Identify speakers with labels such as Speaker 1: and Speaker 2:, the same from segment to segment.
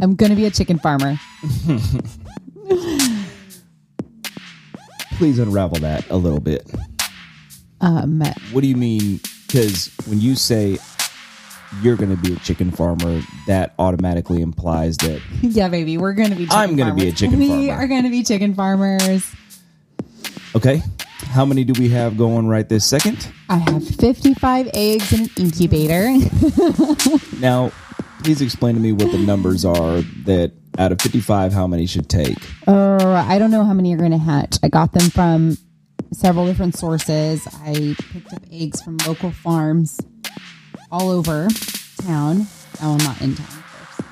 Speaker 1: I'm going to be a chicken farmer.
Speaker 2: Please unravel that a little bit.
Speaker 1: Um,
Speaker 2: What do you mean? Because when you say you're going to be a chicken farmer, that automatically implies that
Speaker 1: yeah, baby, we're going to be. Chicken
Speaker 2: I'm gonna be
Speaker 1: farmers.
Speaker 2: a chicken farmer.
Speaker 1: we
Speaker 2: farmer.
Speaker 1: are going to be chicken farmers.
Speaker 2: okay. How many do we have going right this second?
Speaker 1: I have 55 eggs in an incubator.
Speaker 2: Now, please explain to me what the numbers are that out of 55, how many should take?
Speaker 1: Oh, I don't know how many are going to hatch. I got them from several different sources. I picked up eggs from local farms all over town. Oh, I'm not in town, of course.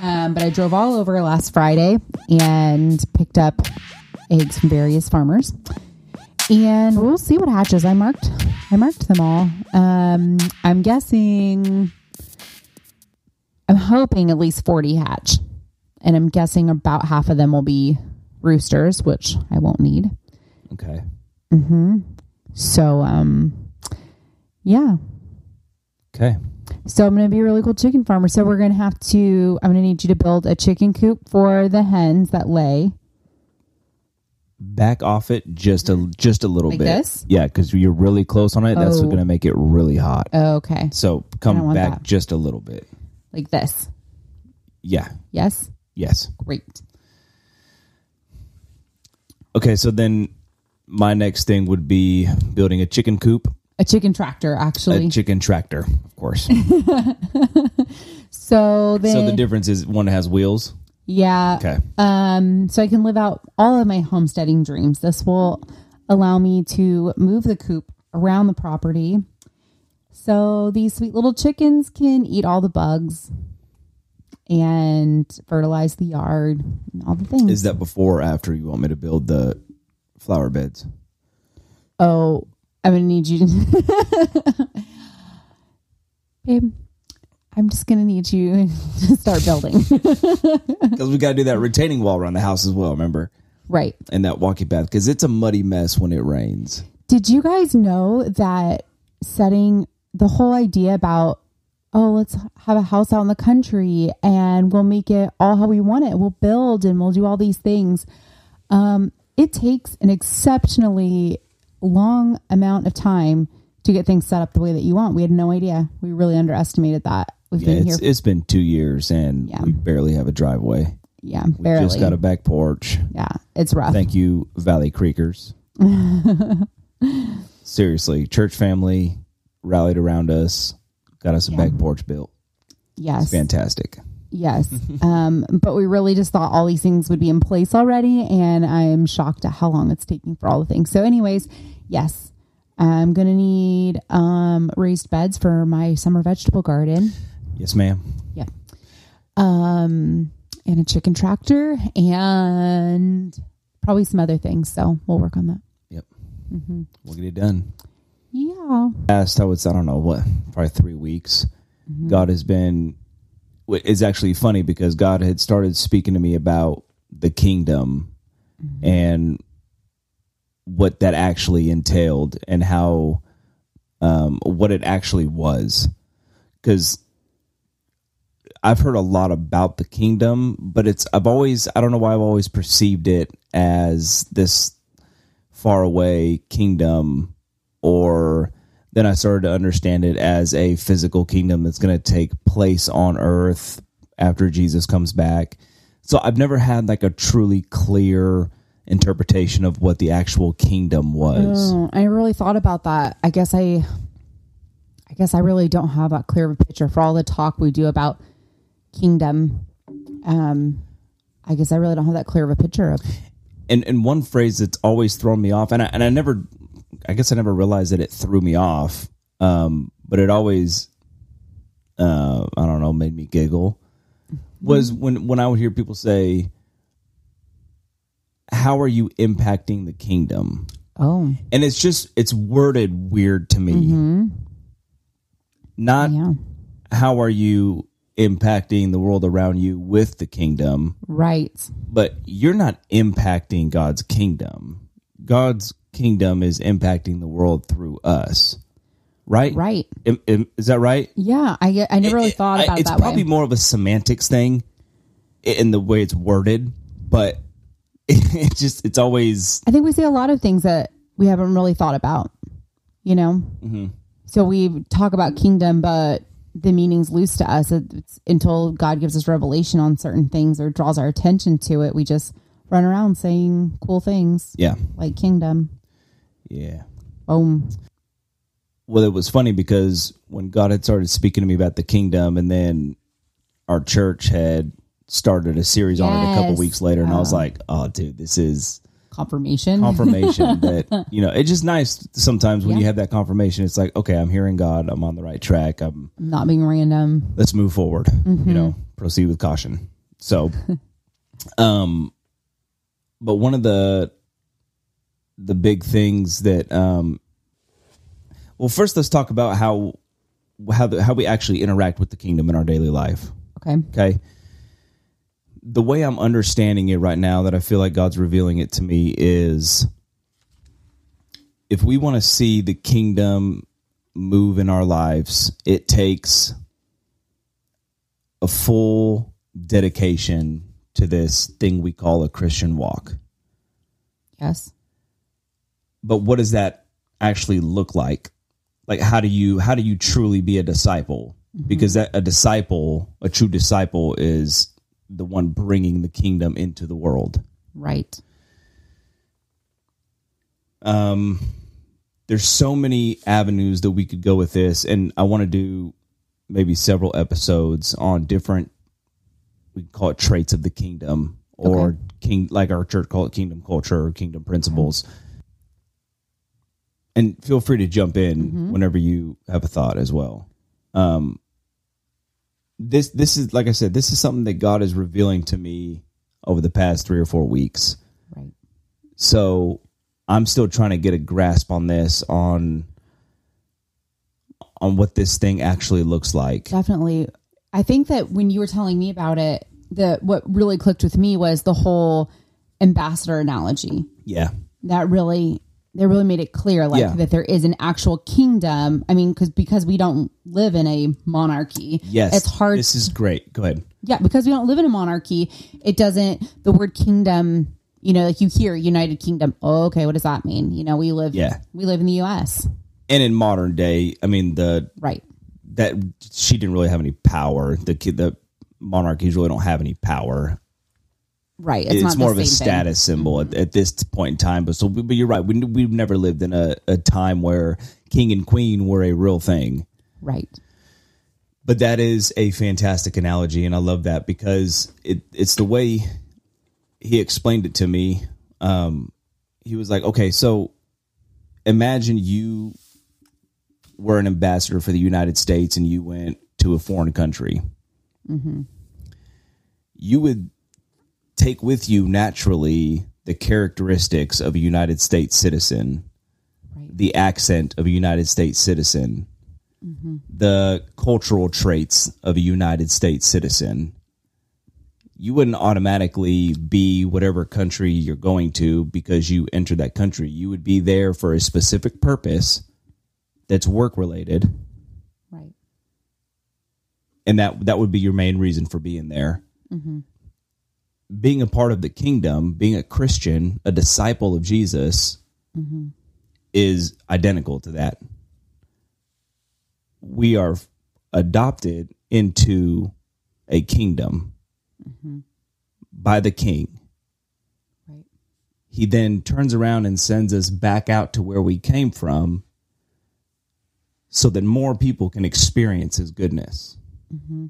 Speaker 1: Um, but I drove all over last Friday and picked up eggs from various farmers. And we'll see what hatches. I marked, I marked them all. Um, I'm guessing, I'm hoping at least 40 hatch and I'm guessing about half of them will be roosters, which I won't need.
Speaker 2: Okay. Hmm.
Speaker 1: So, um, yeah.
Speaker 2: Okay.
Speaker 1: So I'm going to be a really cool chicken farmer. So we're going to have to. I'm going to need you to build a chicken coop for the hens that lay.
Speaker 2: Back off it just a just a little
Speaker 1: Like
Speaker 2: bit.
Speaker 1: this?
Speaker 2: Yeah, because you're really close on it. That's
Speaker 1: Oh.
Speaker 2: going to make it really hot.
Speaker 1: Okay,
Speaker 2: So come back just a little bit.
Speaker 1: Like this.
Speaker 2: Yeah.
Speaker 1: Yes,
Speaker 2: Yes.
Speaker 1: great.
Speaker 2: Okay. So then my next thing would be building a chicken coop,
Speaker 1: A chicken tractor, actually.
Speaker 2: a chicken tractor, of course.
Speaker 1: so then,
Speaker 2: so the difference is one has wheels.
Speaker 1: yeah.
Speaker 2: Okay.
Speaker 1: Um, so I can live out all of my homesteading dreams. This will allow me to move the coop around the property. So these sweet little chickens can eat all the bugs and fertilize the yard and all the things.
Speaker 2: Is that before or after you want me to build the flower beds?
Speaker 1: oh, I'm gonna need you to Babe, I'm just gonna need you to start building.
Speaker 2: Because we got to do that retaining wall around the house as well. Remember,
Speaker 1: right.
Speaker 2: and that walkie path because it's a muddy mess when it rains.
Speaker 1: Did you guys know that setting the whole idea about, oh, let's have a house out in the country and we'll make it all how we want it. We'll build and we'll do all these things. Um, it takes an exceptionally long amount of time to get things set up the way that you want. We had no idea. We really underestimated that. We've
Speaker 2: Yeah,
Speaker 1: been here.
Speaker 2: it's, it's been two years and
Speaker 1: Yeah.
Speaker 2: we barely have a driveway.
Speaker 1: yeah,
Speaker 2: We
Speaker 1: barely.
Speaker 2: just got a back porch.
Speaker 1: yeah, it's rough.
Speaker 2: Thank you, Valley Creekers. Seriously, church family rallied around us, got us a back porch built.
Speaker 1: yes.
Speaker 2: Fantastic.
Speaker 1: Yes. um, but we really just thought all these things would be in place already. And I'm shocked at how long it's taking for all the things. So, anyways, yes, I'm going to need um, raised beds for my summer vegetable garden.
Speaker 2: Yes, ma'am.
Speaker 1: Yeah. Um, and a chicken tractor and probably some other things. So, we'll work on that.
Speaker 2: Yep.
Speaker 1: Mm-hmm.
Speaker 2: We'll get it done.
Speaker 1: Yeah.
Speaker 2: Past, I was I don't know what, probably three weeks.
Speaker 1: Mm-hmm.
Speaker 2: God has been. It's actually funny because God had started speaking to me about the kingdom
Speaker 1: Mm-hmm.
Speaker 2: and what that actually entailed and how um, what it actually was because i've heard a lot about the kingdom but it's i've always i don't know why i've always perceived it as this far away kingdom or then i started to understand it as a physical kingdom that's going to take place on earth after jesus comes back so I've never had like a truly clear interpretation of what the actual kingdom was.
Speaker 1: Oh, I really thought about that. I guess I, I guess I really don't have that clear of a picture for all the talk we do about kingdom. Um, I guess I really don't have that clear of a picture of.
Speaker 2: And and one phrase that's always thrown me off, and I, and I never, I guess I never realized that it threw me off. Um, but it always, uh, I don't know, made me giggle. Was when when I would hear people say, "How are you impacting the kingdom?"
Speaker 1: Oh,
Speaker 2: And it's just it's worded weird to me. Not
Speaker 1: yeah,
Speaker 2: how are you impacting the world around you with the kingdom,
Speaker 1: right.
Speaker 2: but you're not impacting God's kingdom. God's kingdom is impacting the world through us. Right?
Speaker 1: Right.
Speaker 2: Am- am- Is that right?
Speaker 1: Yeah, I. I never really thought about it
Speaker 2: it's
Speaker 1: that
Speaker 2: probably
Speaker 1: way.
Speaker 2: more of a semantics thing in the way it's worded, but it just it's always
Speaker 1: I think we see a lot of things that we haven't really thought about, you know? Mm-hmm. So we talk about kingdom, but the meaning's loose to us it's, until God gives us revelation on certain things or draws our attention to it. We just run around saying cool things
Speaker 2: yeah
Speaker 1: like kingdom.
Speaker 2: Yeah.
Speaker 1: Boom.
Speaker 2: Well, it was funny because when God had started speaking to me about the kingdom, and then our church had started a series on it a couple
Speaker 1: Yes.
Speaker 2: weeks later, and I was like, "Oh, dude, this is
Speaker 1: Confirmation.
Speaker 2: confirmation that you know." It's just nice sometimes when you have that confirmation. It's like, okay, I'm hearing God. I'm on the right track. I'm
Speaker 1: Not being random.
Speaker 2: let's move forward.
Speaker 1: Mm-hmm.
Speaker 2: You know, proceed with caution. So, um, but one of the the big things that um, well, first let's talk about how how the, how we actually interact with the kingdom in our daily life.
Speaker 1: Okay.
Speaker 2: Okay. The way I'm understanding it right now, that I feel like God's revealing it to me, is if we want to see the kingdom move in our lives, it takes a full dedication to this thing we call a Christian walk.
Speaker 1: Yes.
Speaker 2: But what does that actually look like? Like how do you how do you truly be a disciple? Because that a disciple, a true disciple is the one bringing the kingdom into the world.
Speaker 1: Right.
Speaker 2: um there's so many avenues that we could go with this and i want to do maybe several episodes on different we call it traits of the kingdom or
Speaker 1: Okay.
Speaker 2: king like our church call it kingdom culture or kingdom principles and feel free to jump in whenever you have a thought as well um this this is like i said this is something that god is revealing to me over the past three or four weeks
Speaker 1: Right.
Speaker 2: so I'm still trying to get a grasp on this on on what this thing actually looks like.
Speaker 1: Definitely. I think that when you were telling me about it, the what really clicked with me was the whole ambassador analogy.
Speaker 2: Yeah.
Speaker 1: That really they really made it clear like
Speaker 2: Yeah.
Speaker 1: that there is an actual kingdom. I mean, because because we don't live in a monarchy.
Speaker 2: Yes.
Speaker 1: It's hard
Speaker 2: This is great. Go ahead.
Speaker 1: yeah, because we don't live in a monarchy, it doesn't the word kingdom, you know, like you hear United Kingdom. Oh, okay, what does that mean? You know, we live
Speaker 2: Yeah.
Speaker 1: we live in the US.
Speaker 2: And in modern day, I mean the
Speaker 1: Right.
Speaker 2: that she didn't really have any power. The the monarchies really don't have any power.
Speaker 1: Right. It's,
Speaker 2: It's, more of a
Speaker 1: same thing. Mm-hmm.
Speaker 2: status symbol at, at this point in time. But so, but you're right. We we've never lived in a, a time where king and queen were a real thing.
Speaker 1: Right.
Speaker 2: But that is a fantastic analogy, and I love that because it, it's the way he explained it to me. Um, he was like, "Okay, so imagine you were an ambassador for the United States, and you went to a foreign country. You would take with you naturally the characteristics of a United States citizen,
Speaker 1: Right.
Speaker 2: the accent of a United States citizen." Mm-hmm. the cultural traits of a United States citizen, you wouldn't automatically be whatever country you're going to because you enter that country. You would be there for a specific purpose that's work related,
Speaker 1: Right.
Speaker 2: and that that would be your main reason for being there. Mm-hmm. Being a part of the kingdom, being a Christian, a disciple of Jesus, mm-hmm. is identical to that. We are adopted into a kingdom mm-hmm. by the king.
Speaker 1: Right.
Speaker 2: He then turns around and sends us back out to where we came from so that more people can experience his goodness. Mm-hmm.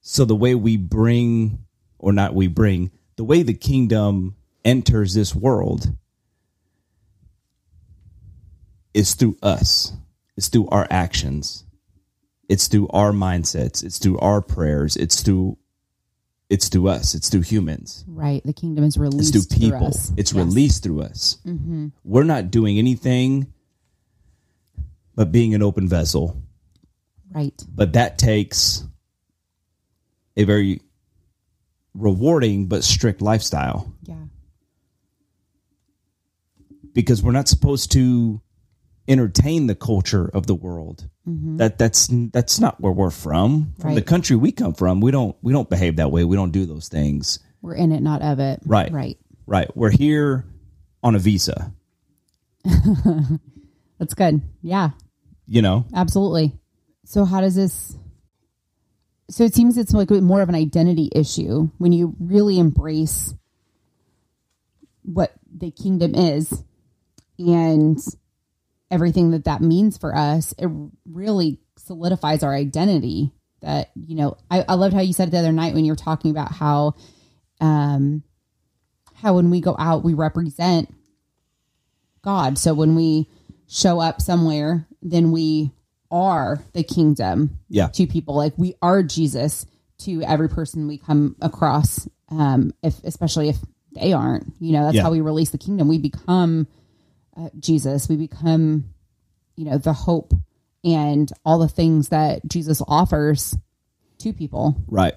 Speaker 2: So the way we bring, or not we bring, the way the kingdom enters this world is through us. It's through our actions. It's through our mindsets. It's through our prayers. It's through it's through us. It's through humans.
Speaker 1: Right. The kingdom is
Speaker 2: It's
Speaker 1: released
Speaker 2: through people.
Speaker 1: us.
Speaker 2: It's
Speaker 1: Yes.
Speaker 2: released through us. Mm-hmm. We're not doing anything but being an open vessel.
Speaker 1: Right.
Speaker 2: But that takes a very rewarding but strict lifestyle
Speaker 1: Yeah.
Speaker 2: because we're not supposed to entertain the culture of the world. Mm-hmm. That that's that's not where we're from. From the country we come from, we don't we don't behave that way. We don't do those things.
Speaker 1: We're in it, not of it.
Speaker 2: Right.
Speaker 1: Right.
Speaker 2: Right. We're here on a visa.
Speaker 1: That's good. Yeah.
Speaker 2: You know.
Speaker 1: Absolutely. So how does this So it seems it's like more of an identity issue when you really embrace what the kingdom is and everything that that means for us. It really solidifies our identity that, you know, I, I loved how you said it the other night when you were talking about how um how when we go out we represent God. So when we show up somewhere, then we are the kingdom
Speaker 2: Yeah.
Speaker 1: to people. Like we are Jesus to every person we come across. Um, if especially if they aren't, you know, that's
Speaker 2: Yeah.
Speaker 1: how we release the kingdom. We become uh, Jesus. We become, you know, the hope and all the things that Jesus offers to people.
Speaker 2: Right.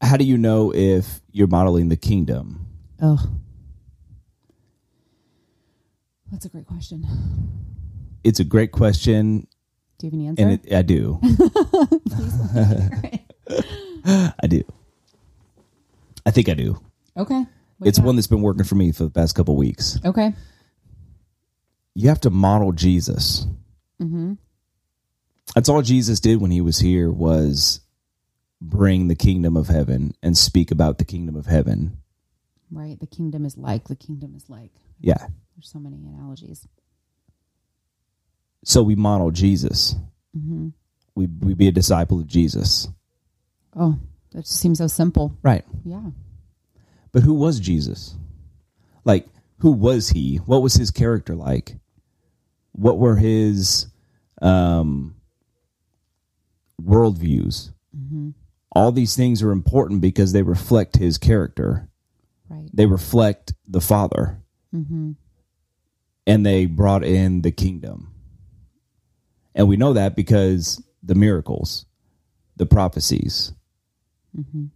Speaker 2: How do you know if you're modeling the kingdom?
Speaker 1: Oh, that's a great question.
Speaker 2: It's a great question,
Speaker 1: Do you have any answer?
Speaker 2: and it, I do. I do. I think I do.
Speaker 1: okay. What
Speaker 2: It's one that's been working for me for the past couple weeks.
Speaker 1: Okay.
Speaker 2: You have to model Jesus.
Speaker 1: Mm-hmm.
Speaker 2: That's all Jesus did when he was here was bring the kingdom of heaven and speak about the kingdom of heaven.
Speaker 1: Right. The kingdom is like. The kingdom is like.
Speaker 2: Yeah.
Speaker 1: There's so many analogies.
Speaker 2: So we model Jesus.
Speaker 1: Mm-hmm.
Speaker 2: We we be a disciple of Jesus.
Speaker 1: Oh, that just seems so simple.
Speaker 2: Right.
Speaker 1: Yeah.
Speaker 2: But who was Jesus? Like, who was he? What was his character like? What were his um, worldviews?
Speaker 1: Mm-hmm.
Speaker 2: All these things are important because they reflect his character.
Speaker 1: Right.
Speaker 2: They reflect the Father,
Speaker 1: Mm-hmm.
Speaker 2: and they brought in the kingdom. And we know that because the miracles, the prophecies.
Speaker 1: Mm-hmm.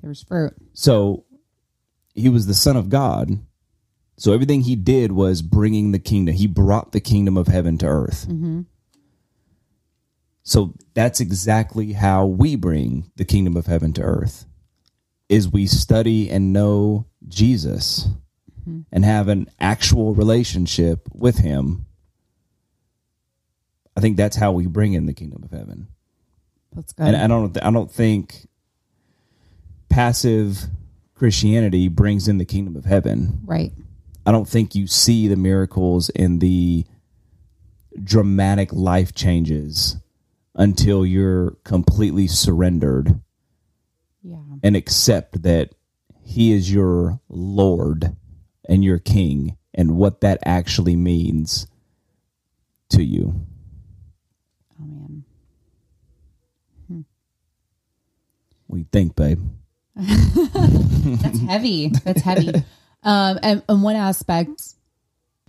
Speaker 1: There was fruit.
Speaker 2: So he was the son of God. So everything he did was bringing the kingdom. He brought the kingdom of heaven to earth.
Speaker 1: Mm-hmm.
Speaker 2: So that's exactly how we bring the kingdom of heaven to earth. Is we study and know Jesus and have an actual relationship with him. I think that's how we bring in the kingdom of heaven.
Speaker 1: That's good.
Speaker 2: And I don't I don't think passive Christianity brings in the kingdom of heaven.
Speaker 1: right.
Speaker 2: I don't think you see the miracles and the dramatic life changes until you're completely surrendered
Speaker 1: Yeah.
Speaker 2: and accept that he is your lord and your king and what that actually means to you.
Speaker 1: Oh man.
Speaker 2: What do you think, babe?
Speaker 1: That's heavy. That's heavy. Um, and on one aspect,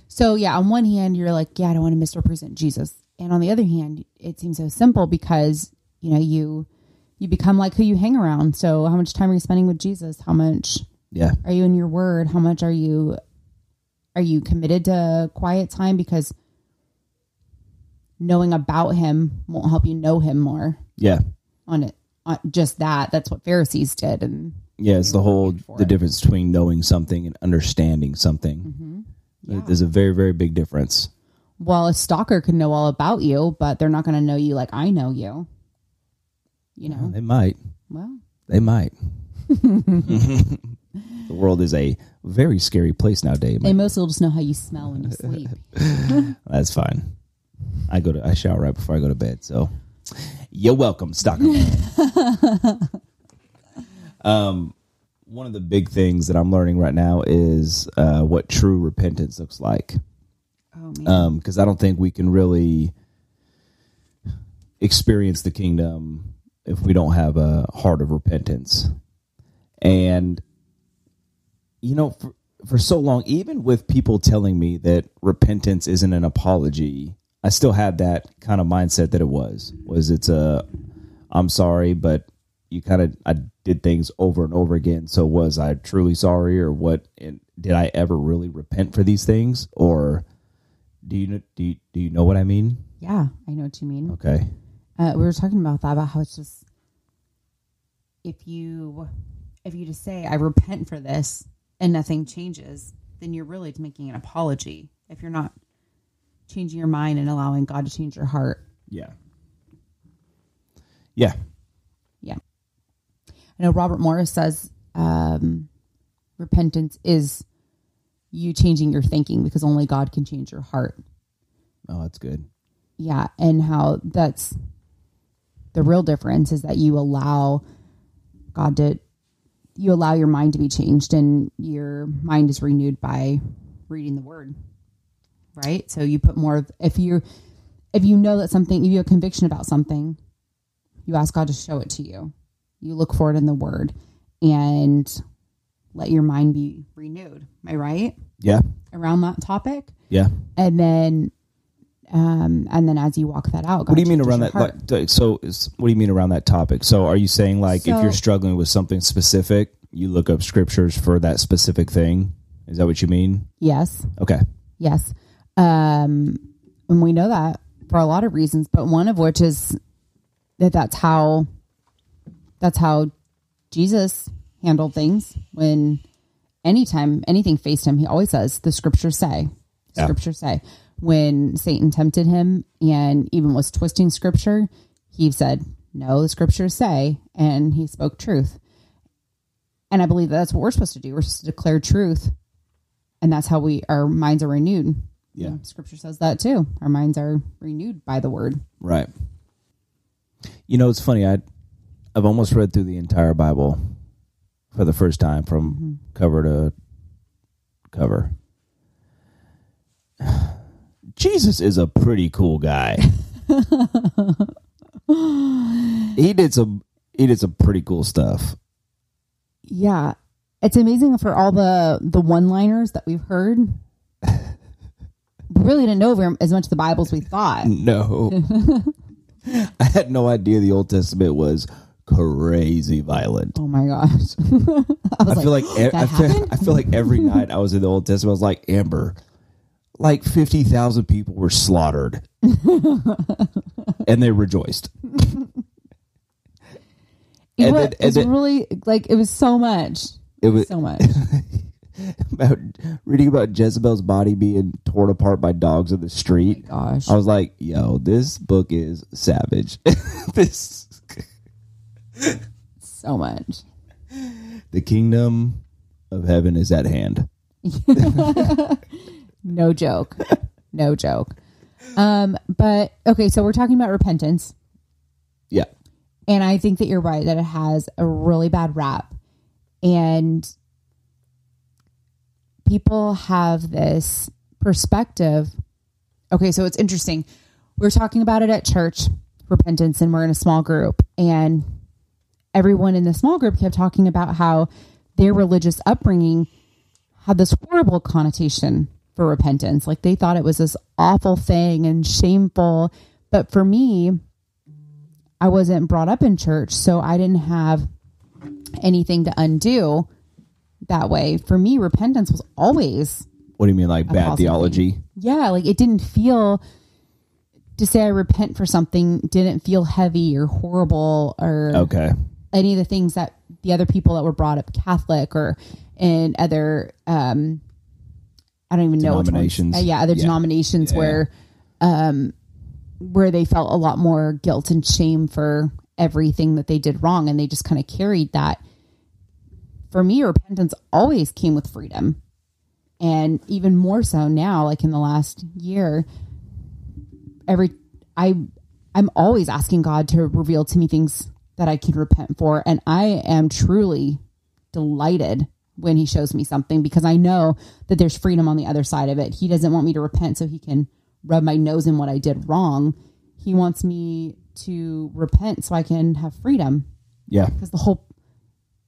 Speaker 1: so yeah, on one hand, you're like, yeah, I don't want to misrepresent Jesus, and on the other hand, it seems so simple because you know you you become like who you hang around. So how much time are you spending with Jesus? How much
Speaker 2: Yeah.
Speaker 1: are you in your word? How much are you are you committed to quiet time? Because knowing about him won't help you know him more
Speaker 2: Yeah.
Speaker 1: on it. On just that. That's what Pharisees did, and
Speaker 2: Yeah, it's the whole the
Speaker 1: it.
Speaker 2: difference between knowing something and understanding something. Mm-hmm. There's a very very big difference.
Speaker 1: well, a stalker can know all about you, but they're not going to know you like I know you. You know,
Speaker 2: They might.
Speaker 1: well,
Speaker 2: They might. the world is a very scary place nowadays.
Speaker 1: they mostly will just know how you smell when you sleep.
Speaker 2: That's fine. I go to I shower right before I go to bed. So you're welcome, Stalker um, one of the big things that I'm learning right now is uh, what true repentance looks like.
Speaker 1: Oh man,
Speaker 2: because I don't think we can really experience the kingdom if we don't have a heart of repentance. And you know, for for so long, even with people telling me that repentance isn't an apology, I still had that kind of mindset that it was. Was it's a I'm sorry, but you kind of I did things over and over again. So was I truly sorry, or what? And did I ever really repent for these things, or Do you do you, do you know what I mean?
Speaker 1: Yeah, I know what you mean.
Speaker 2: Okay.
Speaker 1: Uh, we were talking about that about how it's just if you if you just say I repent for this and nothing changes, then you're really making an apology. If you're not changing your mind and allowing God to change your heart,
Speaker 2: Yeah. Yeah.
Speaker 1: yeah. I know Robert Morris says um, repentance is you changing your thinking because only God can change your heart.
Speaker 2: Oh, that's good.
Speaker 1: yeah and how that's the real difference is that you allow god to you allow your mind to be changed and your mind is renewed by reading the word right so you put more of if you if you know that something if you have conviction about something you ask god to show it to you you look for it in the word and let your mind be renewed am i right
Speaker 2: Yeah.
Speaker 1: around that topic
Speaker 2: Yeah.
Speaker 1: and then um and then as you walk that out
Speaker 2: What do you mean around that? Like, so, is, what do you mean around that topic? So, are you saying like if you're struggling with something specific, you look up scriptures for that specific thing? Is that what you mean?
Speaker 1: yes
Speaker 2: Okay.
Speaker 1: yes um and we know that for a lot of reasons but one of which is that that's how that's how jesus handled things when anytime anything faced him he always says the scriptures say
Speaker 2: Yeah.
Speaker 1: scriptures say. When satan tempted him and even was twisting scripture he said no the scriptures say and he spoke truth. And i believe that that's what we're supposed to do. We're supposed to declare truth and that's how we our minds are renewed
Speaker 2: Yeah.
Speaker 1: And scripture says that too our minds are renewed by the word
Speaker 2: Right. You know, it's funny. I I've almost read through the entire Bible for the first time from mm-hmm. cover to cover. Jesus is a pretty cool guy. he did some he did some pretty cool stuff.
Speaker 1: yeah it's amazing for all the the one liners that we've heard really didn't know very, as much the bible as we thought
Speaker 2: No. I had no idea the Old Testament was crazy violent.
Speaker 1: oh my gosh i
Speaker 2: I feel like e-
Speaker 1: that
Speaker 2: I feel. I feel like every night I was in the Old Testament, I was like Amber, like fifty thousand people were slaughtered, and they rejoiced.
Speaker 1: it,
Speaker 2: and
Speaker 1: was,
Speaker 2: then-
Speaker 1: it was
Speaker 2: then-
Speaker 1: really like it was so much
Speaker 2: It was
Speaker 1: so much
Speaker 2: about reading about Jezebel's body being torn apart by dogs in the street.
Speaker 1: gosh
Speaker 2: I was like, "Yo, this book is savage." this
Speaker 1: so much
Speaker 2: the kingdom of heaven is at hand.
Speaker 1: no joke no joke um but okay so we're talking about repentance
Speaker 2: Yeah,
Speaker 1: And I think that you're right that it has a really bad rap. And people have this perspective. Okay, so it's interesting. We are talking about it at church, repentance, and we're in a small group. And everyone in the small group kept talking about how their religious upbringing had this horrible connotation for repentance. Like they thought it was this awful thing and shameful. But for me, I wasn't brought up in church, so I didn't have anything to undo that way. For me, repentance was always,
Speaker 2: what do you mean, like bad
Speaker 1: positive
Speaker 2: theology?
Speaker 1: yeah, like it didn't feel to say I repent for something didn't feel heavy or horrible or
Speaker 2: Okay,
Speaker 1: any of the things that the other people that were brought up Catholic or in other um I don't even know which ones.
Speaker 2: Denominations.
Speaker 1: Uh, yeah, other
Speaker 2: Yeah.
Speaker 1: denominations
Speaker 2: Yeah.
Speaker 1: where um where they felt a lot more guilt and shame for everything that they did wrong and they just kind of carried that. For me, repentance always came with freedom. And even more so now, like in the last year, every I I'm always asking God to reveal to me things that I can repent for. And I am truly delighted when he shows me something because I know that there's freedom on the other side of it. He doesn't want me to repent so he can rub my nose in what I did wrong. He wants me to repent so I can have freedom
Speaker 2: yeah,
Speaker 1: because the whole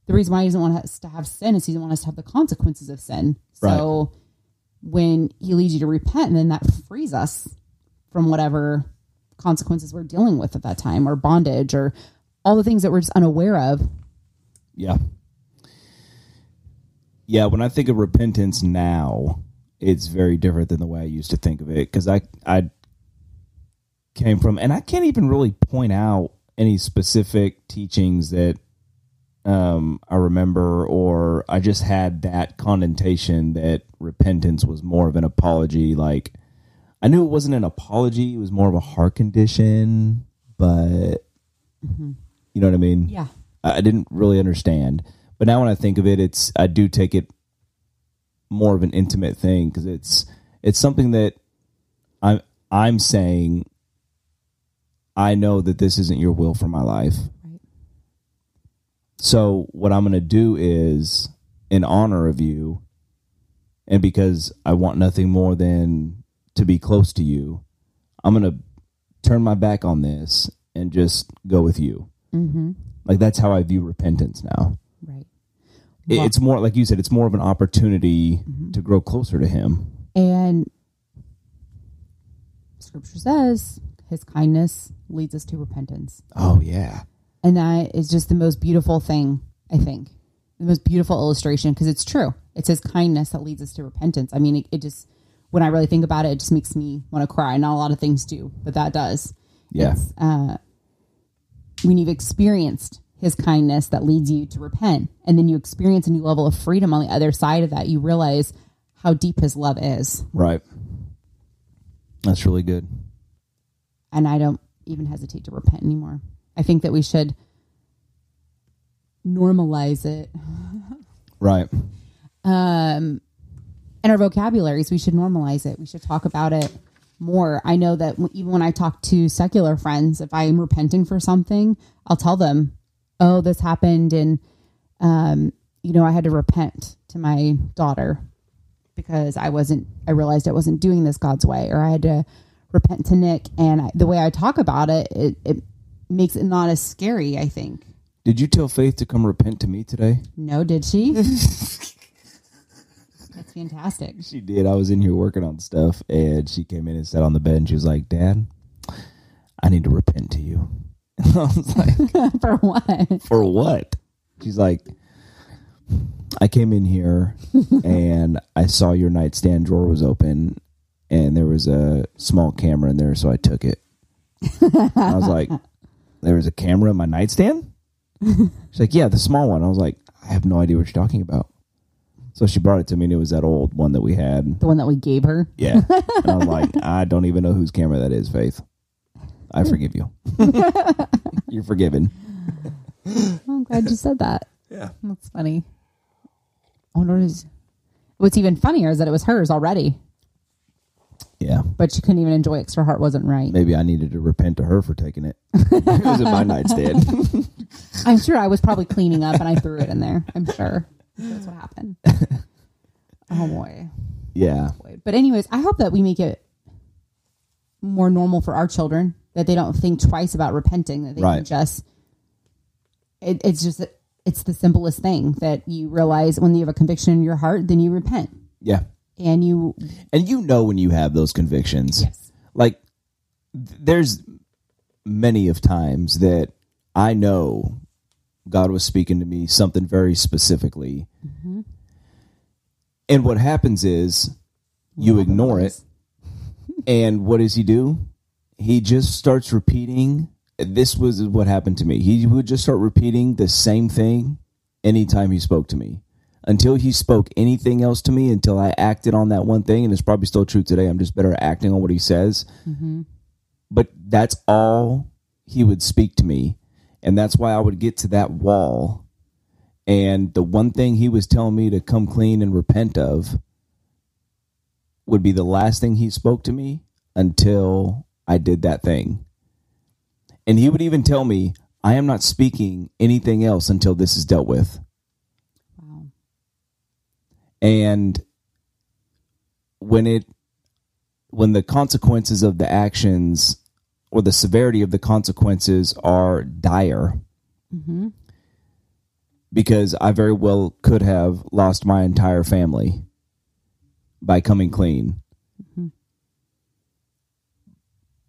Speaker 1: the reason why he doesn't want us to have sin is he doesn't want us to have the consequences of sin. So when he leads you to repent, then that frees us from whatever consequences we're dealing with at that time, or bondage, or all the things that we're just unaware of.
Speaker 2: Yeah. Yeah, when I think of repentance now, it's very different than the way I used to think of it because I I came from and I can't even really point out any specific teachings that um, I remember or I just had that connotation that repentance was more of an apology like I knew it wasn't an apology it was more of a heart condition but you know what I mean
Speaker 1: Yeah.
Speaker 2: I I didn't really understand. But now when I think of it, it's I do take it more of an intimate thing because it's it's something that I'm I'm saying I know that this isn't your will for my life. So what I'm going to do is in honor of you and because I want nothing more than to be close to you, I'm going to turn my back on this and just go with you.
Speaker 1: Mm-hmm.
Speaker 2: Like that's how I view repentance now.
Speaker 1: Right. Well-
Speaker 2: it's more like you said. It's more of an opportunity to grow closer to Him.
Speaker 1: And scripture says his kindness leads us to repentance.
Speaker 2: Oh yeah,
Speaker 1: And that is just the most beautiful thing, I think. The most beautiful illustration because it's true. It's his kindness that leads us to repentance. I mean, it, it just, when I really think about it, it just makes me want to cry. Not a lot of things do, but that does.
Speaker 2: yeah,
Speaker 1: uh, when you've experienced his kindness that leads you to repent, and then you experience a new level of freedom on the other side of that, you realize how deep his love is.
Speaker 2: right. That's really good.
Speaker 1: and I don't even hesitate to repent anymore. I think that we should normalize it
Speaker 2: Right.
Speaker 1: um, in our vocabularies. We should normalize it. We should talk about it more. I know that even when I talk to secular friends, if I am repenting for something, I'll tell them, "Oh, this happened, and um, you know, I had to repent to my daughter because I wasn't. I realized I wasn't doing this God's way, or I had to repent to Nick." And I, the way I talk about it, it, it makes it not as scary. I think.
Speaker 2: Did you tell Faith to come repent to me today?
Speaker 1: No, did she? That's fantastic.
Speaker 2: She did. I was in here working on stuff, and she came in and sat on the bed, and she was like, "Dad, I need to repent to you." I was like,
Speaker 1: For what?
Speaker 2: "For what?" She's like, "I came in here, and I saw your nightstand drawer was open, and there was a small camera in there, so I took it." I was like, "There was a camera in my nightstand?" She's like, "Yeah, the small one." I was like, "I have no idea what you're talking about." So she brought it to me, and it was that old one that we had.
Speaker 1: The one that we gave her.
Speaker 2: Yeah. And I was like, I don't even know whose camera that is, Faith. I forgive you. You're forgiven.
Speaker 1: Oh, I'm glad you said that.
Speaker 2: Yeah.
Speaker 1: That's funny. I wonder what is. What's even funnier is that it was hers already,
Speaker 2: Yeah.
Speaker 1: but she couldn't even enjoy it because her heart wasn't right.
Speaker 2: Maybe I needed to repent to her for taking it. it was in my nightstand.
Speaker 1: I'm sure I was probably cleaning up and I threw it in there. I'm sure that's what happened. Oh boy.
Speaker 2: yeah.
Speaker 1: Oh, boy. But anyways, I hope that we make it more normal for our children that they don't think twice about repenting. That they
Speaker 2: Right.
Speaker 1: can just. It, it's just it's the simplest thing that you realize when you have a conviction in your heart, then you repent
Speaker 2: Yeah.
Speaker 1: And you
Speaker 2: And you know when you have those convictions.
Speaker 1: yes
Speaker 2: Like, there's many of times that I know God was speaking to me something very specifically. Mm-hmm. And what happens is you ignore it. And what does he do? He just starts repeating. This was what happened to me. He would just start repeating the same thing anytime he spoke to me until he spoke anything else to me, until I acted on that one thing. And it's probably still true today. I'm just better at acting on what he says. Mm-hmm. But that's all he would speak to me. And that's why I would get to that wall. And the one thing he was telling me to come clean and repent of would be the last thing he spoke to me until I did that thing. And he would even tell me, I am not speaking anything else until this is dealt with. And when it when the consequences of the actions or the severity of the consequences are dire
Speaker 1: hmm
Speaker 2: because I very well could have lost my entire family by coming clean.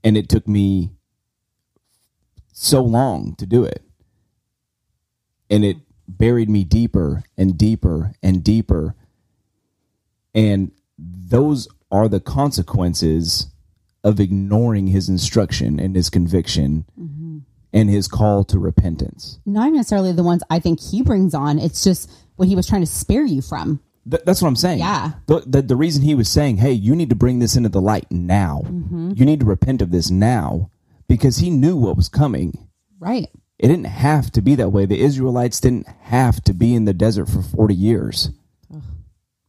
Speaker 2: And it took me so long to do it. And it buried me deeper and deeper and deeper. And those are the consequences of ignoring his instruction and his conviction mm-hmm. and his call to repentance.
Speaker 1: Not necessarily the ones I think he brings on. It's just what he was trying to spare you from.
Speaker 2: Th- that's what I'm saying.
Speaker 1: Yeah.
Speaker 2: The, the, the reason he was saying, hey, you need to bring this into the light now. Mm-hmm. You need to repent of this now because he knew what was coming.
Speaker 1: Right.
Speaker 2: It didn't have to be that way. The Israelites didn't have to be in the desert for 40 years,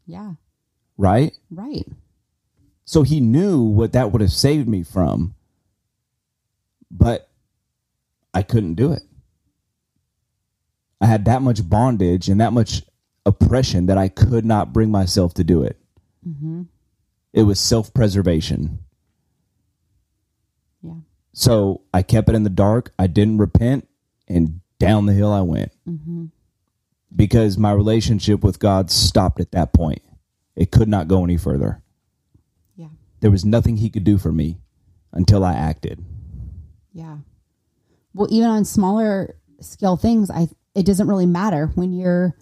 Speaker 1: Yeah.
Speaker 2: Right?
Speaker 1: Right.
Speaker 2: So he knew what that would have saved me from, but I couldn't do it. I had that much bondage and that much oppression that I could not bring myself to do it. Mm-hmm. It was self preservation.
Speaker 1: Yeah.
Speaker 2: So I kept it in the dark. I didn't repent, and down the hill I went. Mm-hmm. Because my relationship with God stopped at that point. It could not go any further.
Speaker 1: Yeah.
Speaker 2: There was nothing He could do for me until I acted.
Speaker 1: Yeah. Well, even on smaller scale things, I it doesn't really matter when you're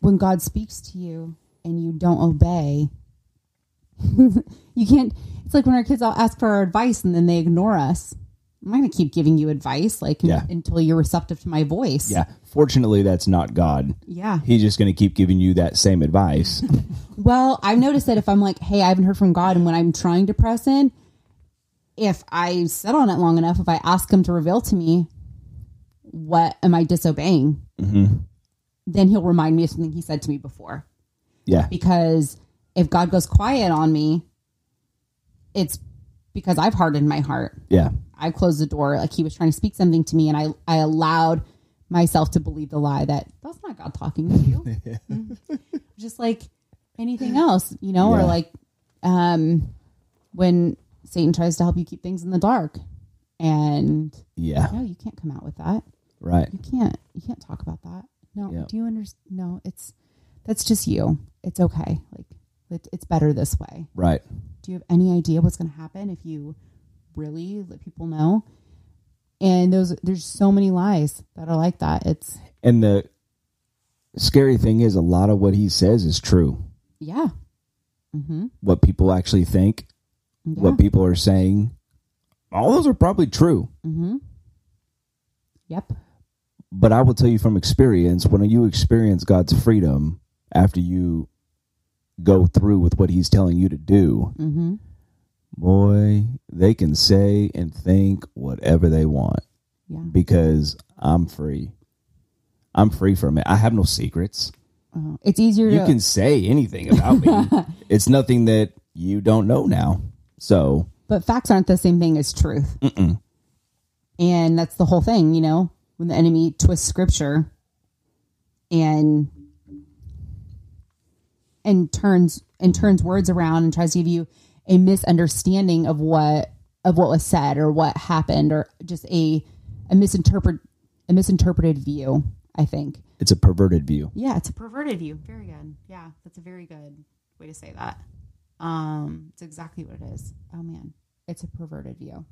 Speaker 1: when God speaks to you and you don't obey. you can't. It's like when our kids all ask for our advice and then they ignore us. I'm not going to keep giving you advice like
Speaker 2: Yeah.
Speaker 1: until you're receptive to my voice.
Speaker 2: Yeah. Fortunately, that's not God.
Speaker 1: Yeah.
Speaker 2: He's just going to keep giving you that same advice.
Speaker 1: Well, I've noticed that if I'm like, hey, I haven't heard from God, and when I'm trying to press in, if I sit on it long enough, if I ask Him to reveal to me what am I disobeying, mm-hmm. then He'll remind me of something He said to me before.
Speaker 2: yeah.
Speaker 1: Because if God goes quiet on me, it's because I've hardened my heart.
Speaker 2: Yeah.
Speaker 1: I closed the door, like He was trying to speak something to me, and I I allowed myself to believe the lie that that's not God talking to you. Mm. Just like anything else, you know, or like um when Satan tries to help you keep things in the dark. And
Speaker 2: Yeah.
Speaker 1: no, you can't come out with that.
Speaker 2: Right.
Speaker 1: You can't you can't talk about that. No,
Speaker 2: Yeah.
Speaker 1: do you understand? No, it's that's just you. It's okay. Like it, it's better this way.
Speaker 2: Right.
Speaker 1: Do you have any idea what's going to happen if you really let people know? And those there's so many lies that are like that. It's
Speaker 2: And the scary thing is, a lot of what he says is true.
Speaker 1: yeah. Mm-hmm.
Speaker 2: What people actually think,
Speaker 1: Yeah.
Speaker 2: what people are saying, all those are probably true.
Speaker 1: mm-hmm. Yep.
Speaker 2: But I will tell you from experience, when you experience God's freedom after you go through with what He's telling you to do,
Speaker 1: Mm-hmm.
Speaker 2: Boy, they can say and think whatever they want
Speaker 1: Yeah.
Speaker 2: because I'm free. I'm free from it. I have no secrets.
Speaker 1: Uh, it's easier
Speaker 2: You
Speaker 1: to
Speaker 2: can say anything about me. it's nothing that you don't know now. So,
Speaker 1: but facts aren't the same thing as truth. And that's the whole thing, you know, when the enemy twists scripture and and turns and turns words around and tries to give you a misunderstanding of what of what was said or what happened or just a a misinterpret a misinterpreted view, I think.
Speaker 2: it's a perverted view.
Speaker 1: Yeah, it's a perverted view. Very good. Yeah, that's a very good way to say that. Um, it's exactly what it is. Oh man, it's a perverted view.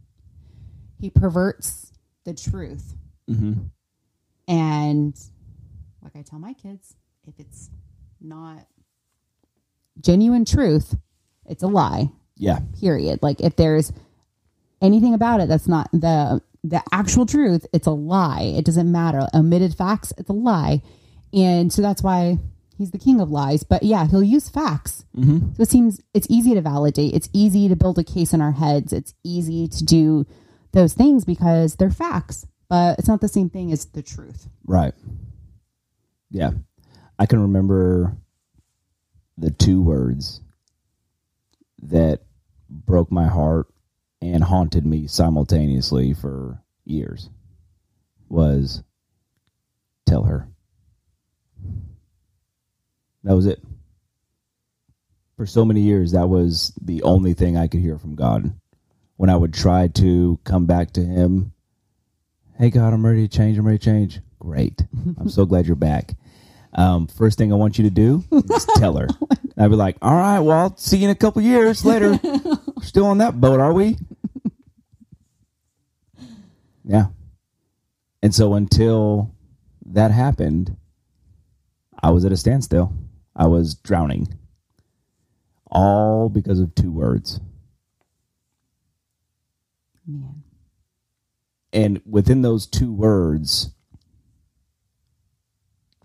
Speaker 1: He perverts the truth,
Speaker 2: Mm-hmm.
Speaker 1: and like I tell my kids, if it's not genuine truth, it's a lie.
Speaker 2: Yeah.
Speaker 1: Period. Like if there's anything about it that's not the the actual truth, it's a lie. It doesn't matter. Omitted facts, it's a lie. And so that's why he's the king of lies. But yeah, he'll use facts.
Speaker 2: Mm-hmm.
Speaker 1: So it seems it's easy to validate. It's easy to build a case in our heads. It's easy to do those things because they're facts. But it's not the same thing as the truth.
Speaker 2: Right. Yeah. I can remember the two words that broke my heart and haunted me simultaneously for years was tell her. That was it. For so many years that was the only thing I could hear from God. When I would try to come back to him hey god i'm ready to change i'm ready to change great i'm so glad you're back um, first thing i want you to do is tell her. I'd be like all right well i'll see you in a couple years later. Still on that boat are we? Yeah. And so until that happened i was at a standstill. I was drowning. All because of two words.
Speaker 1: Man.
Speaker 2: And within those two words,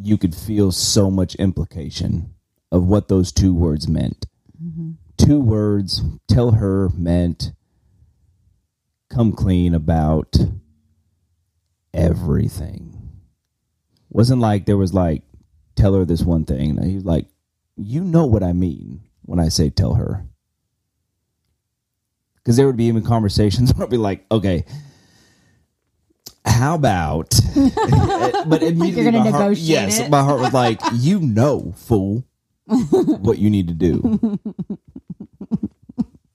Speaker 2: you could feel so much implication of what those two words meant. Mm-hmm. Two words, tell her meant come clean about everything. Wasn't like there was like, tell her this one thing. He was like, you know what I mean when I say tell her. Because there would be even conversations where I'd be like, okay, how about? but immediately,
Speaker 1: gonna
Speaker 2: my heart,
Speaker 1: negotiate
Speaker 2: yes,
Speaker 1: it.
Speaker 2: my heart was like, you know, fool, what you need to do.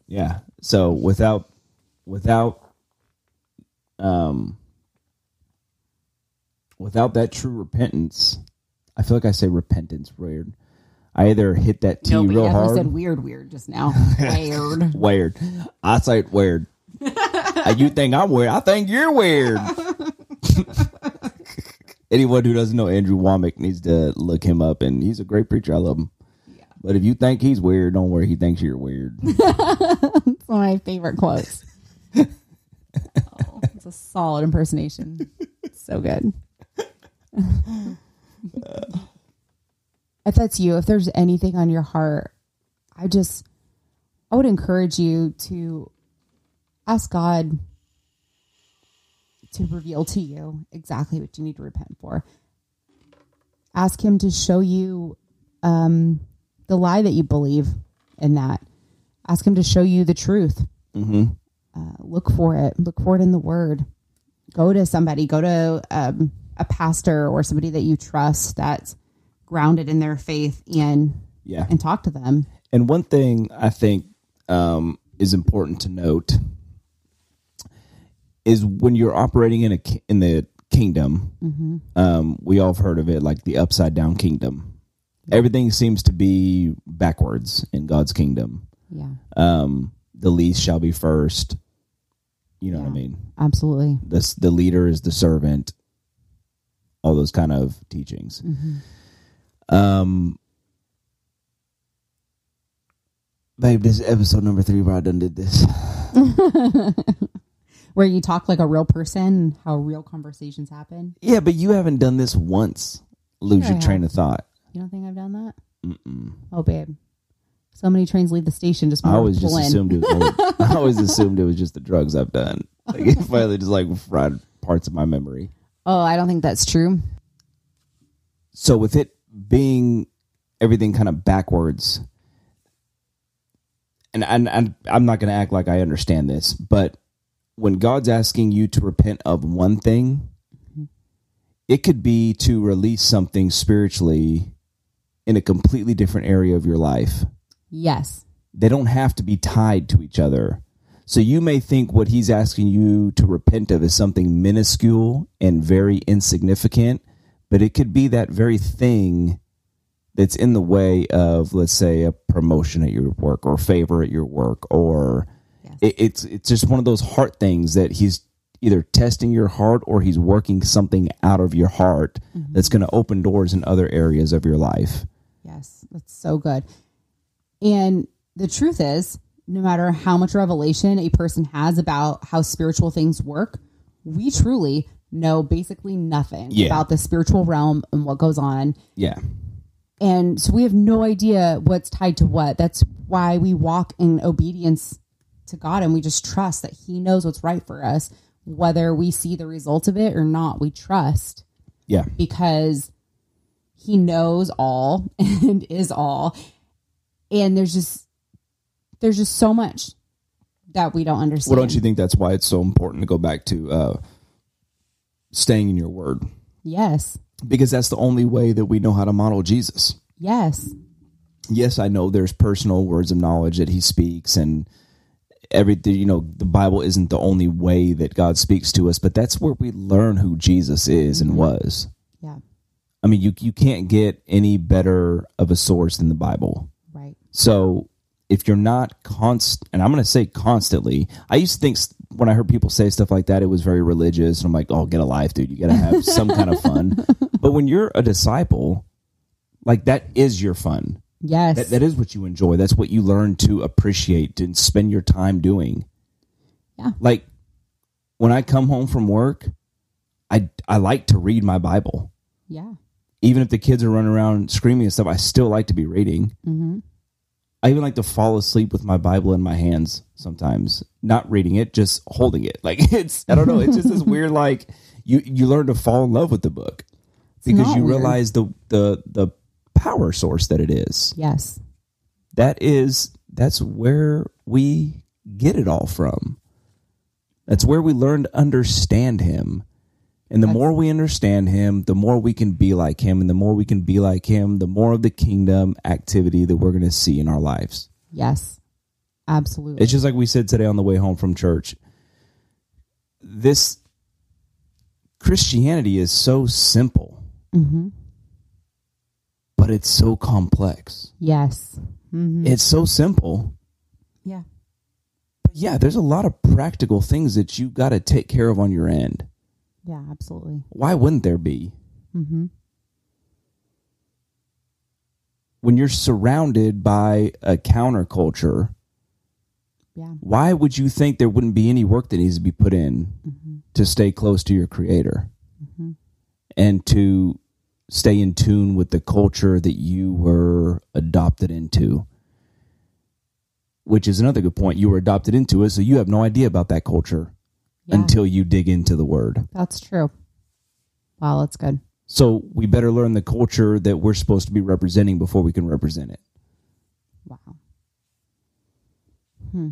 Speaker 2: yeah. So without, without, um, without that true repentance, I feel like I say repentance weird. I either hit that T
Speaker 1: Nobody
Speaker 2: real hard.
Speaker 1: said weird, weird just now. weird.
Speaker 2: weird. I say it weird. Uh, you think I'm weird? I think you're weird. Anyone who doesn't know Andrew Wommack needs to look him up, and he's a great preacher. I love him. But if you think he's weird, don't worry. He thinks you're weird.
Speaker 1: It's one of my favorite quotes. oh, it's a solid impersonation. It's so good. if that's you, if there's anything on your heart, I just, I would encourage you to ask God to reveal to you exactly what you need to repent for. Ask Him to show you um, the lie that you believe in that. Ask Him to show you the truth.
Speaker 2: hmm
Speaker 1: Uh, look for it. Look for it in the Word. Go to somebody. Go to um, a pastor or somebody that you trust that's grounded in their faith and
Speaker 2: Yeah.
Speaker 1: and talk to them.
Speaker 2: And one thing I think um, is important to note is when you're operating in a in the kingdom, um, we all have heard of it like the upside down kingdom. Everything seems to be backwards in God's kingdom.
Speaker 1: Yeah,
Speaker 2: Um, the least shall be first. You know what I mean?
Speaker 1: absolutely.
Speaker 2: The the leader is the servant. All those kind of teachings. Um, babe, this is episode number three where I done did this.
Speaker 1: Where you talk like a real person, how real conversations happen.
Speaker 2: Yeah, but you haven't done this once. Lose your train of thought.
Speaker 1: You don't think I've done that?
Speaker 2: Mm-mm.
Speaker 1: Oh, babe. So many trains leave the station. Just
Speaker 2: I always just
Speaker 1: in.
Speaker 2: assumed it was. I always assumed it was just the drugs I've done. Like it finally just like fried parts of my memory.
Speaker 1: Oh, I don't think that's true.
Speaker 2: So with it being everything kind of backwards, and and, and I'm not going to act like I understand this, but when God's asking you to repent of one thing, it could be to release something spiritually in a completely different area of your life.
Speaker 1: Yes.
Speaker 2: They don't have to be tied to each other. So you may think what he's asking you to repent of is something minuscule and very insignificant, but it could be that very thing that's in the way of, let's say, a promotion at your work or favor at your work, or. It, it's it's just one of those heart things that he's either testing your heart or he's working something out of your heart mm-hmm. that's going to open doors in other areas of your life.
Speaker 1: Yes, that's so good. And the truth is, no matter how much revelation a person has about how spiritual things work, we truly know basically nothing
Speaker 2: Yeah.
Speaker 1: about the spiritual realm and what goes on.
Speaker 2: Yeah.
Speaker 1: And so we have no idea what's tied to what. That's why we walk in obedience to God and we just trust that He knows what's right for us, whether we see the result of it or not. We trust
Speaker 2: Yeah.
Speaker 1: because he knows all and is all and there's just there's just so much that we don't understand
Speaker 2: Well, don't you think that's why it's so important to go back to uh, staying in your word?
Speaker 1: yes
Speaker 2: Because that's the only way that we know how to model Jesus.
Speaker 1: yes
Speaker 2: Yes, I know there's personal words of knowledge that he speaks, and everything, you know, the Bible isn't the only way that God speaks to us, but that's where we learn who Jesus is and mm-hmm. was.
Speaker 1: yeah
Speaker 2: I mean, you, you can't get any better of a source than the Bible.
Speaker 1: right
Speaker 2: So if you're not const, and I'm going to say constantly, I used to think when I heard people say stuff like that, it was very religious. And I'm like, oh, get a life, dude. You got to have some kind of fun. But when you're a disciple, like that is your fun
Speaker 1: Yes.
Speaker 2: That that is what you enjoy. That's what you learn to appreciate and spend your time doing.
Speaker 1: Yeah.
Speaker 2: Like when I come home from work, I I like to read my Bible.
Speaker 1: yeah.
Speaker 2: Even if the kids are running around screaming and stuff, I still like to be reading.
Speaker 1: hmm
Speaker 2: I even like to fall asleep with my Bible in my hands sometimes, not reading it, just holding it. Like it's I don't know, it's just this weird like you you learn to fall in love with the book because you
Speaker 1: weird.
Speaker 2: realize the the the power source that it is.
Speaker 1: Yes.
Speaker 2: That is that's where we get it all from. That's where we learn to understand him. And the
Speaker 1: That's-
Speaker 2: more we understand him, the more we can be like him. And the more we can be like him, the more of the kingdom activity that we're going to see in our lives.
Speaker 1: Yes. Absolutely.
Speaker 2: It's just like we said today on the way home from church. This Christianity is so simple,
Speaker 1: hmm
Speaker 2: but it's so complex.
Speaker 1: Yes. hmm
Speaker 2: It's so simple.
Speaker 1: Yeah.
Speaker 2: But yeah, there's a lot of practical things that you got to take care of on your end.
Speaker 1: Yeah. Absolutely.
Speaker 2: Why wouldn't there be?
Speaker 1: hmm
Speaker 2: When you're surrounded by a counterculture,
Speaker 1: Yeah.
Speaker 2: why would you think there wouldn't be any work that needs to be put in
Speaker 1: hmm
Speaker 2: to stay close to your creator
Speaker 1: hmm
Speaker 2: and to stay in tune with the culture that you were adopted into? Which is another good point. You were adopted into it, so you have no idea about that culture
Speaker 1: Yeah.
Speaker 2: until you dig into the word.
Speaker 1: That's true. Wow. That's good.
Speaker 2: So we better learn the culture that we're supposed to be representing before we can represent it.
Speaker 1: Wow. Hmm.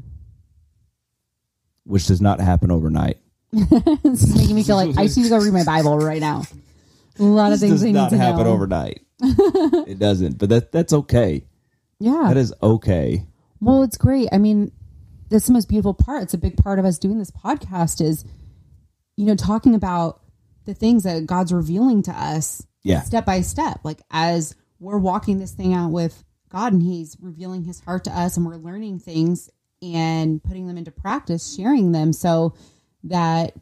Speaker 2: which does not happen overnight.
Speaker 1: this is making me feel like I need to go read my Bible right now. A lot of things
Speaker 2: does not
Speaker 1: to
Speaker 2: happen
Speaker 1: know.
Speaker 2: overnight. it doesn't, but that that's okay.
Speaker 1: Yeah.
Speaker 2: That is okay.
Speaker 1: Well, it's great. I mean, that's the most beautiful part. It's a big part of us doing this podcast is, you know, talking about the things that God's revealing to us
Speaker 2: Yeah.
Speaker 1: step by step. Like as we're walking this thing out with God and He's revealing His heart to us and we're learning things and putting them into practice, sharing them so that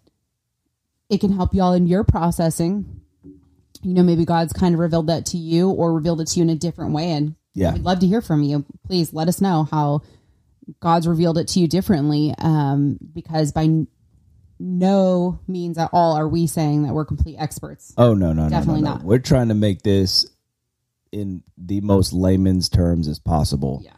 Speaker 1: it can help y'all in your processing. You know, maybe God's kind of revealed that to you or revealed it to you in a different way. And
Speaker 2: Yeah.
Speaker 1: We'd love to hear from you. Please let us know how God's revealed it to you differently. Um, because by no means at all are we saying that we're complete experts.
Speaker 2: Oh no, no, no,
Speaker 1: Definitely
Speaker 2: no, no.
Speaker 1: not.
Speaker 2: We're trying to make this in the most layman's terms as possible.
Speaker 1: Yeah.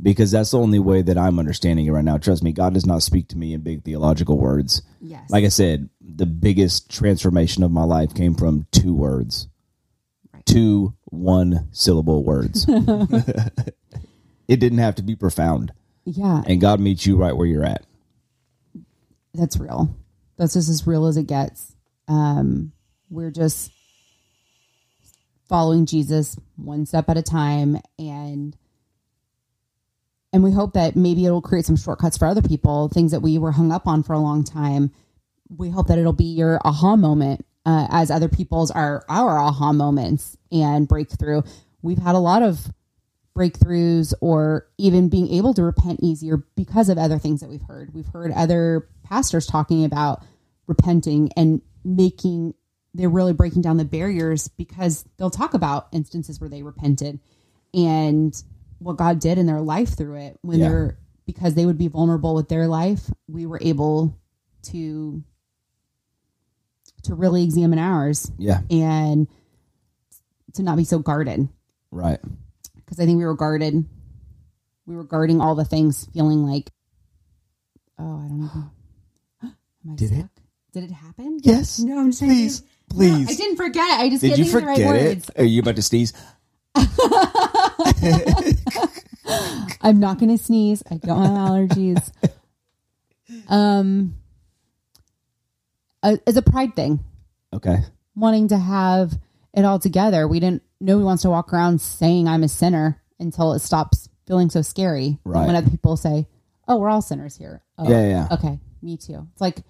Speaker 2: Because that's the only way that I'm understanding it right now. Trust me, God does not speak to me in big theological words.
Speaker 1: Yes.
Speaker 2: Like I said, the biggest transformation of my life came from two words.
Speaker 1: Right.
Speaker 2: Two one syllable words. it didn't have to be profound.
Speaker 1: yeah,
Speaker 2: And God meets you right where you're at.
Speaker 1: that's real. That's just as real as it gets. Um, we're just following Jesus one step at a time and and we hope that maybe it'll create some shortcuts for other people, things that we were hung up on for a long time. We hope that it'll be your aha moment uh, as other people's are our aha moments and breakthrough. We've had a lot of breakthroughs or even being able to repent easier because of other things that we've heard. We've heard other pastors talking about repenting and making they're really breaking down the barriers because they'll talk about instances where they repented and what God did in their life through it when
Speaker 2: Yeah.
Speaker 1: they're because they would be vulnerable with their life, we were able to to really examine ours
Speaker 2: Yeah,
Speaker 1: and to not be so guarded
Speaker 2: right.
Speaker 1: because I think we were guarded. We were guarding all the things, feeling like, oh, I don't know. Am I
Speaker 2: Did it?
Speaker 1: stuck? Did it happen?
Speaker 2: Yes.
Speaker 1: No, I'm just
Speaker 2: Please, please.
Speaker 1: I didn't forget. I just
Speaker 2: Did you
Speaker 1: the right
Speaker 2: forget
Speaker 1: words.
Speaker 2: it? Are you about to sneeze?
Speaker 1: I'm not going to sneeze. I don't have allergies. Um, uh, it's a pride thing.
Speaker 2: Okay.
Speaker 1: wanting to have it all together. We didn't. Nobody wants to walk around saying I'm a sinner until it stops feeling so scary.
Speaker 2: Right.
Speaker 1: When other people say, "Oh, we're all sinners here." Oh,
Speaker 2: Yeah, yeah.
Speaker 1: Okay, me too. It's like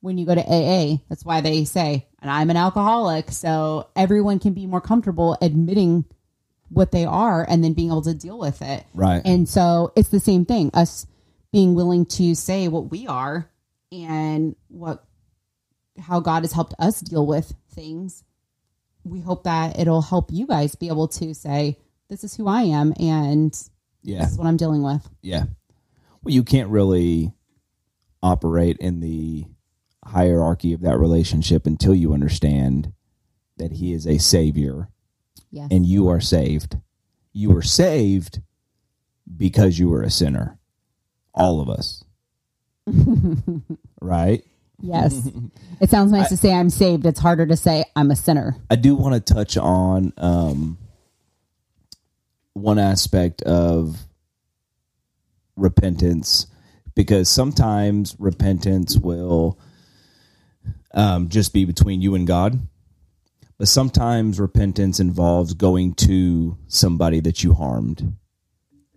Speaker 1: when you go to AA. That's why they say, "And I'm an alcoholic," so everyone can be more comfortable admitting what they are and then being able to deal with it.
Speaker 2: Right.
Speaker 1: And so it's the same thing. Us being willing to say what we are and what how God has helped us deal with things. We hope that it'll help you guys be able to say, this is who I am, and
Speaker 2: Yeah.
Speaker 1: this is what I'm dealing with.
Speaker 2: Yeah. Well, you can't really operate in the hierarchy of that relationship until you understand that he is a savior
Speaker 1: Yes.
Speaker 2: and you are saved. You are saved because you were a sinner. All of us. right?
Speaker 1: Yes. it sounds nice to say I'm saved. It's harder to say I'm a sinner.
Speaker 2: I do want to touch on um, one aspect of repentance because sometimes repentance will um, just be between you and God. But sometimes repentance involves going to somebody that you harmed.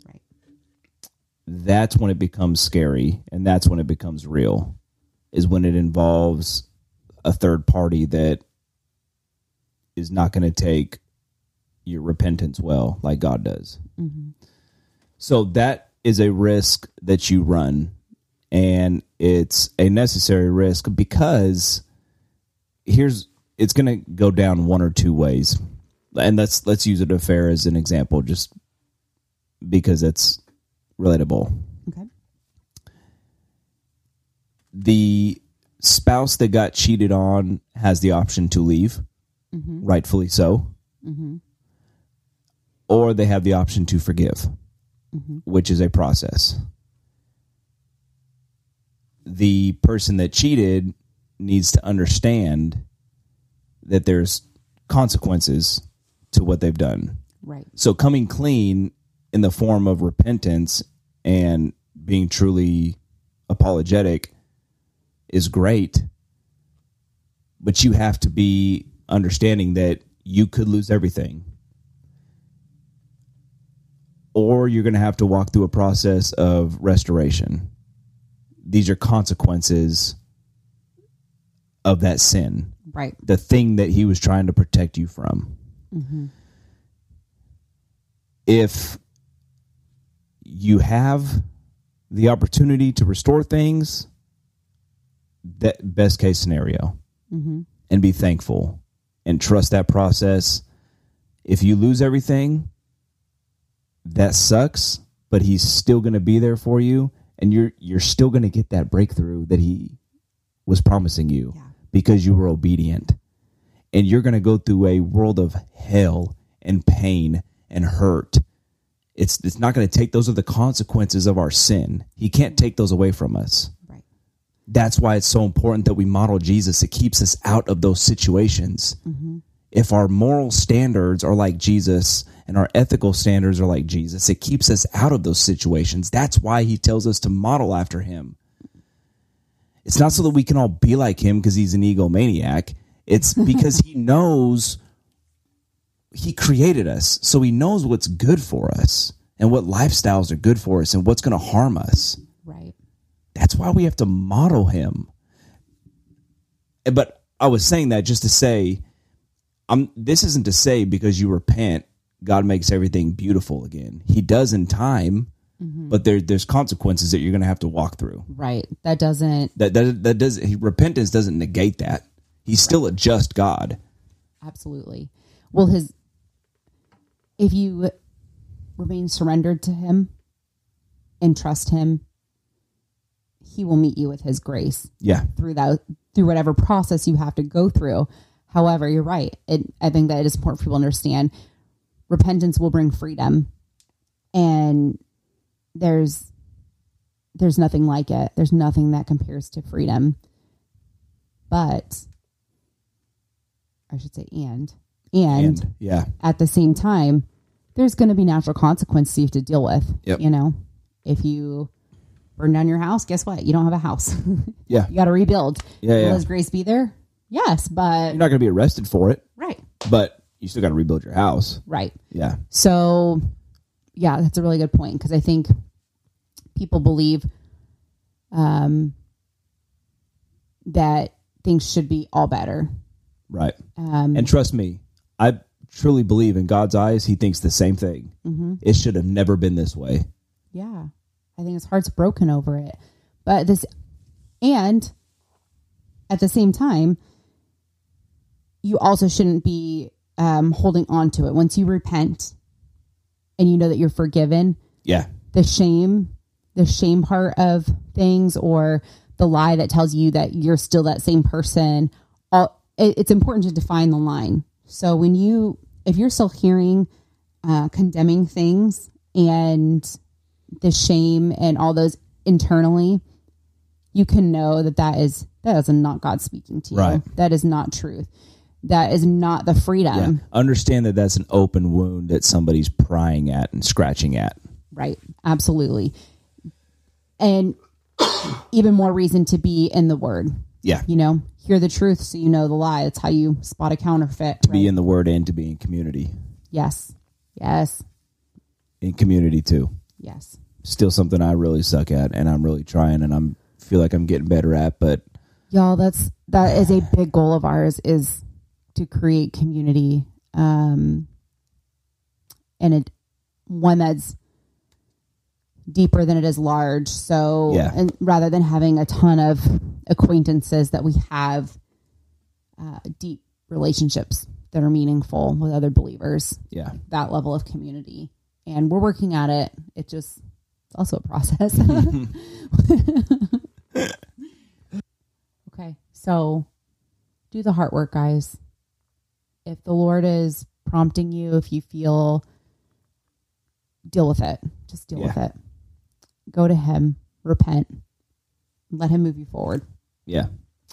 Speaker 1: Right.
Speaker 2: That's when it becomes scary and that's when it becomes real, is when it involves a third party that is not going to take your repentance well like God does. Mm-hmm. So that is a risk that you run and it's a necessary risk because here's it's going to go down one or two ways. And let's let's use an affair as an example just because it's relatable.
Speaker 1: Okay.
Speaker 2: The spouse that got cheated on has the option to leave, mm-hmm. rightfully so. Mm-hmm. Or they have the option to forgive, mm-hmm. which is a process. The person that cheated needs to understand that there's consequences to what they've done.
Speaker 1: Right.
Speaker 2: So coming clean in the form of repentance and being truly apologetic is great. But you have to be understanding that you could lose everything. Or you're going to have to walk through a process of restoration. These are consequences of that sin
Speaker 1: Right.
Speaker 2: the thing that he was trying to protect you from. Mm-hmm. If you have the opportunity to restore things, that best case scenario, mm-hmm. and be thankful and trust that process. If you lose everything, that sucks, but he's still going to be there for you, and you're you're still going to get that breakthrough that he was promising you
Speaker 1: Yeah.
Speaker 2: because you were obedient. And you're going to go through a world of hell and pain and hurt. It's it's not going to take those are the consequences of our sin. He can't mm-hmm. take those away from us. That's why it's so important that we model Jesus. It keeps us out of those situations. Mm-hmm. If our moral standards are like Jesus and our ethical standards are like Jesus, it keeps us out of those situations. That's why he tells us to model after him. It's not so that we can all be like him because he's an egomaniac. It's because he knows he created us. So he knows what's good for us and what lifestyles are good for us and what's going to harm us.
Speaker 1: Right.
Speaker 2: That's why we have to model him. But I was saying that just to say, I'm. This isn't to say because you repent, God makes everything beautiful again. He does in time, mm-hmm. but there there's consequences that you're going to have to walk through.
Speaker 1: Right. That doesn't
Speaker 2: That that that does he, repentance doesn't negate that. He's still a just God.
Speaker 1: absolutely. Well, his if you remain surrendered to him and trust him, he will meet you with his grace
Speaker 2: Yeah,
Speaker 1: through that through whatever process you have to go through. However, you're right. It, I think that it is important for people to understand repentance will bring freedom, and there's there's nothing like it. There's nothing that compares to freedom. But I should say, and and,
Speaker 2: and yeah,
Speaker 1: at the same time, there's going to be natural consequences you have to deal with.
Speaker 2: Yep.
Speaker 1: You know, if you burn down your house, guess what? You don't have a house.
Speaker 2: yeah.
Speaker 1: you got to rebuild.
Speaker 2: Yeah,
Speaker 1: Will. His grace be there? Yes, but
Speaker 2: You're not going to be arrested for it,
Speaker 1: right,
Speaker 2: but you still got to rebuild your house.
Speaker 1: right.
Speaker 2: Yeah,
Speaker 1: So, yeah, that's a really good point because I think people believe um, that things should be all better.
Speaker 2: right.
Speaker 1: Um,
Speaker 2: And trust me, I truly believe in God's eyes, He thinks the same thing. It should have never been this way.
Speaker 1: yeah, I think his heart's broken over it. But this, and at the same time, you also shouldn't be um, holding on to it. Once you repent and you know that you're forgiven,
Speaker 2: Yeah.
Speaker 1: the shame, the shame part of things, or the lie that tells you that you're still that same person, all it, it's important to define the line. So when you, if you're still hearing uh, condemning things and the shame and all those internally, you can know that that is that is not God speaking to you.
Speaker 2: Right.
Speaker 1: That is not truth. That is not the freedom.
Speaker 2: Yeah. Understand that that's an open wound that somebody's prying at and scratching at.
Speaker 1: Right. Absolutely. And even more reason to be in the word.
Speaker 2: Yeah.
Speaker 1: You know, hear the truth so you know the lie. That's how you spot a counterfeit.
Speaker 2: To be in the word and to be in community.
Speaker 1: Yes. Yes.
Speaker 2: In community too.
Speaker 1: Yes.
Speaker 2: Still something I really suck at and I'm really trying and I'm feel like I'm getting better at, but
Speaker 1: Y'all, that's that is a big goal of ours is to create community. Um and it one that's deeper than it is large. So
Speaker 2: Yeah.
Speaker 1: and rather than having a ton of acquaintances that we have uh, deep relationships that are meaningful with other believers,
Speaker 2: yeah.
Speaker 1: that level of community. And we're working at it. It just it's also a process. okay. So do the heart work, guys. If the Lord is prompting you, if you feel deal with it. Just deal with it. Go to him, repent, let him move you forward.
Speaker 2: Yeah.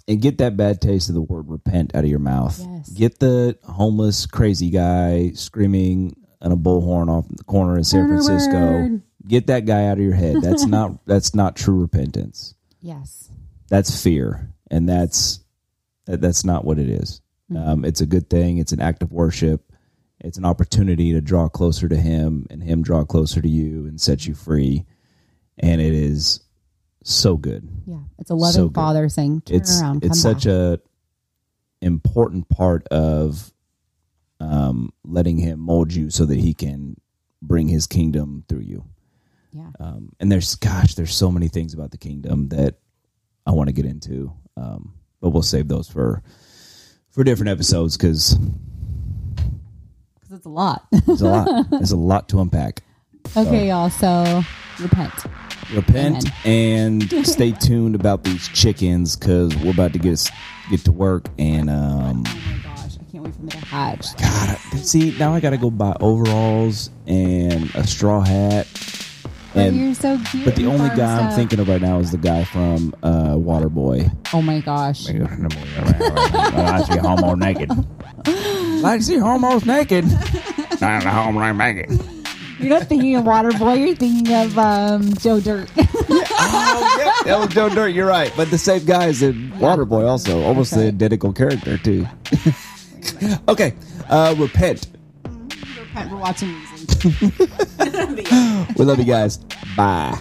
Speaker 2: And get that bad taste of the word repent out of your mouth.
Speaker 1: Yes.
Speaker 2: Get the homeless crazy guy screaming on a bullhorn off the corner in San Francisco. Get that guy out of your head. That's not that's not true repentance.
Speaker 1: Yes.
Speaker 2: That's fear. And that's that, that's not what it is. Um, it's a good thing. It's an act of worship. It's an opportunity to draw closer to him and him draw closer to you and set you free. And it is so good.
Speaker 1: Yeah. It's a loving
Speaker 2: So good.
Speaker 1: father saying, turn
Speaker 2: it's
Speaker 1: around,
Speaker 2: it's such
Speaker 1: back.
Speaker 2: a important part of um, letting him mold you so that he can bring his kingdom through you.
Speaker 1: Yeah.
Speaker 2: Um, and there's gosh, there's so many things about the kingdom that I want to get into, um, but we'll save those for for different episodes because
Speaker 1: Because it's a lot.
Speaker 2: it's a lot. there's a lot to unpack.
Speaker 1: okay, y'all. So repent.
Speaker 2: Repent and stay tuned about these chickens because we're about to get get to work and um,
Speaker 1: Oh my gosh. I can't wait for them to hatch.
Speaker 2: God, see now I got to go buy overalls and a straw hat.
Speaker 1: But
Speaker 2: And
Speaker 1: you're so cute.
Speaker 2: but the only
Speaker 1: farm
Speaker 2: guy I'm
Speaker 1: stuff.
Speaker 2: thinking of right now is the guy from uh, Waterboy.
Speaker 1: Oh my gosh.
Speaker 2: I see homo naked. I see homos naked. Not a homo naked.
Speaker 1: You're not thinking of Waterboy. You're thinking of um, Joe Dirt.
Speaker 2: Oh, yeah. Joe Dirt. You're right. But the same guy is in Waterboy also. Almost the identical character, too. okay. Uh, repent.
Speaker 1: Repent. We're watching these.
Speaker 2: We love you guys. Bye.